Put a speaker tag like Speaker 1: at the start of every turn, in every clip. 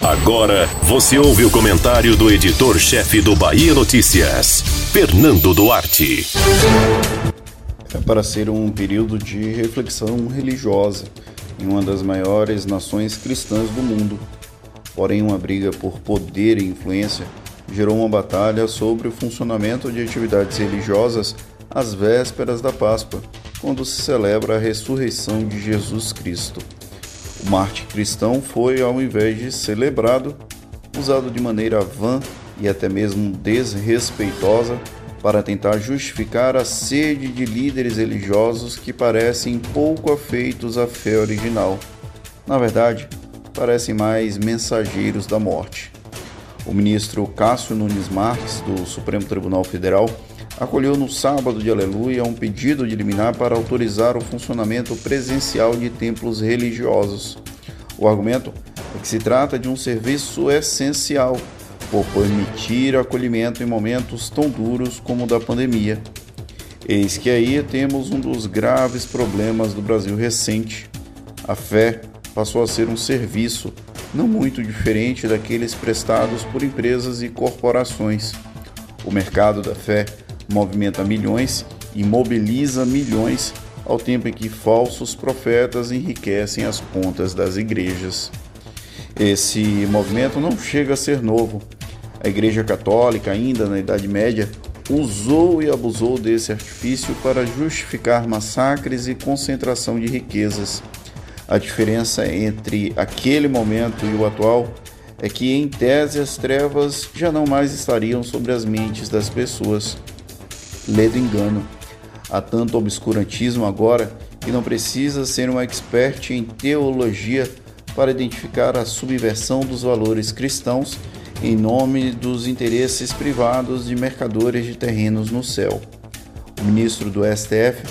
Speaker 1: Agora você ouve o comentário do editor-chefe do Bahia Notícias, Fernando Duarte.
Speaker 2: É para ser um período de reflexão religiosa em uma das maiores nações cristãs do mundo. Porém, uma briga por poder e influência gerou uma batalha sobre o funcionamento de atividades religiosas às vésperas da Páscoa, quando se celebra a ressurreição de Jesus Cristo. O Marte cristão foi, ao invés de celebrado, usado de maneira vã e até mesmo desrespeitosa para tentar justificar a sede de líderes religiosos que parecem pouco afeitos à fé original. Na verdade, parecem mais mensageiros da morte. O ministro Cássio Nunes Marques, do Supremo Tribunal Federal, acolheu no sábado de Aleluia um pedido de liminar para autorizar o funcionamento presencial de templos religiosos. O argumento é que se trata de um serviço essencial por permitir acolhimento em momentos tão duros como o da pandemia. Eis que aí temos um dos graves problemas do Brasil recente. A fé passou a ser um serviço não muito diferente daqueles prestados por empresas e corporações. O mercado da fé movimenta milhões e mobiliza milhões, ao tempo em que falsos profetas enriquecem as contas das igrejas. Esse movimento não chega a ser novo. A Igreja Católica, ainda na Idade Média, usou e abusou desse artifício para justificar massacres e concentração de riquezas. A diferença entre aquele momento e o atual é que, em tese, as trevas já não mais estariam sobre as mentes das pessoas. Lê do engano. Há tanto obscurantismo agora que não precisa ser um expert em teologia para identificar a subversão dos valores cristãos em nome dos interesses privados de mercadores de terrenos no céu. O ministro do STF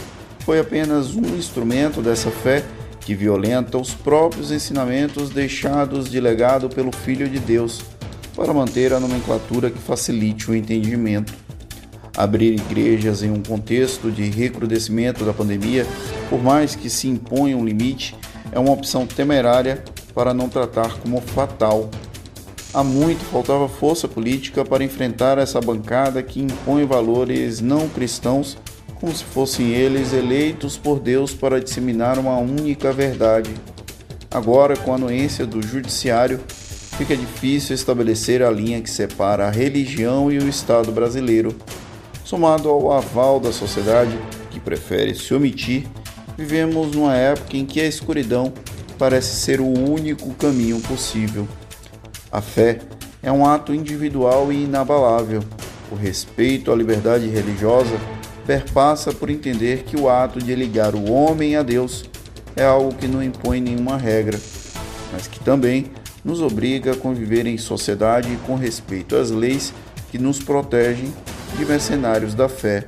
Speaker 2: foi apenas um instrumento dessa fé que violenta os próprios ensinamentos deixados de legado pelo Filho de Deus, para manter a nomenclatura que facilite o entendimento. Abrir igrejas em um contexto de recrudescimento da pandemia, por mais que se imponha um limite, é uma opção temerária para não tratar como fatal. Há muito faltava força política para enfrentar essa bancada que impõe valores não cristãos como se fossem eles eleitos por Deus para disseminar uma única verdade. Agora, com a anuência do judiciário, fica difícil estabelecer a linha que separa a religião e o Estado brasileiro. Somado ao aval da sociedade, que prefere se omitir, vivemos numa época em que a escuridão parece ser o único caminho possível. A fé é um ato individual e inabalável. O respeito à liberdade religiosa perpassa por entender que o ato de ligar o homem a Deus é algo que não impõe nenhuma regra, mas que também nos obriga a conviver em sociedade com respeito às leis que nos protegem de mercenários da fé.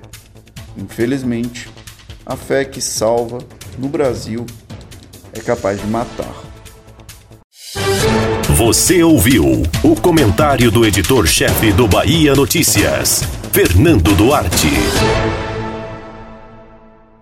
Speaker 2: Infelizmente, a fé que salva no Brasil é capaz de matar.
Speaker 1: Você ouviu o comentário do editor-chefe do Bahia Notícias, Fernando Duarte.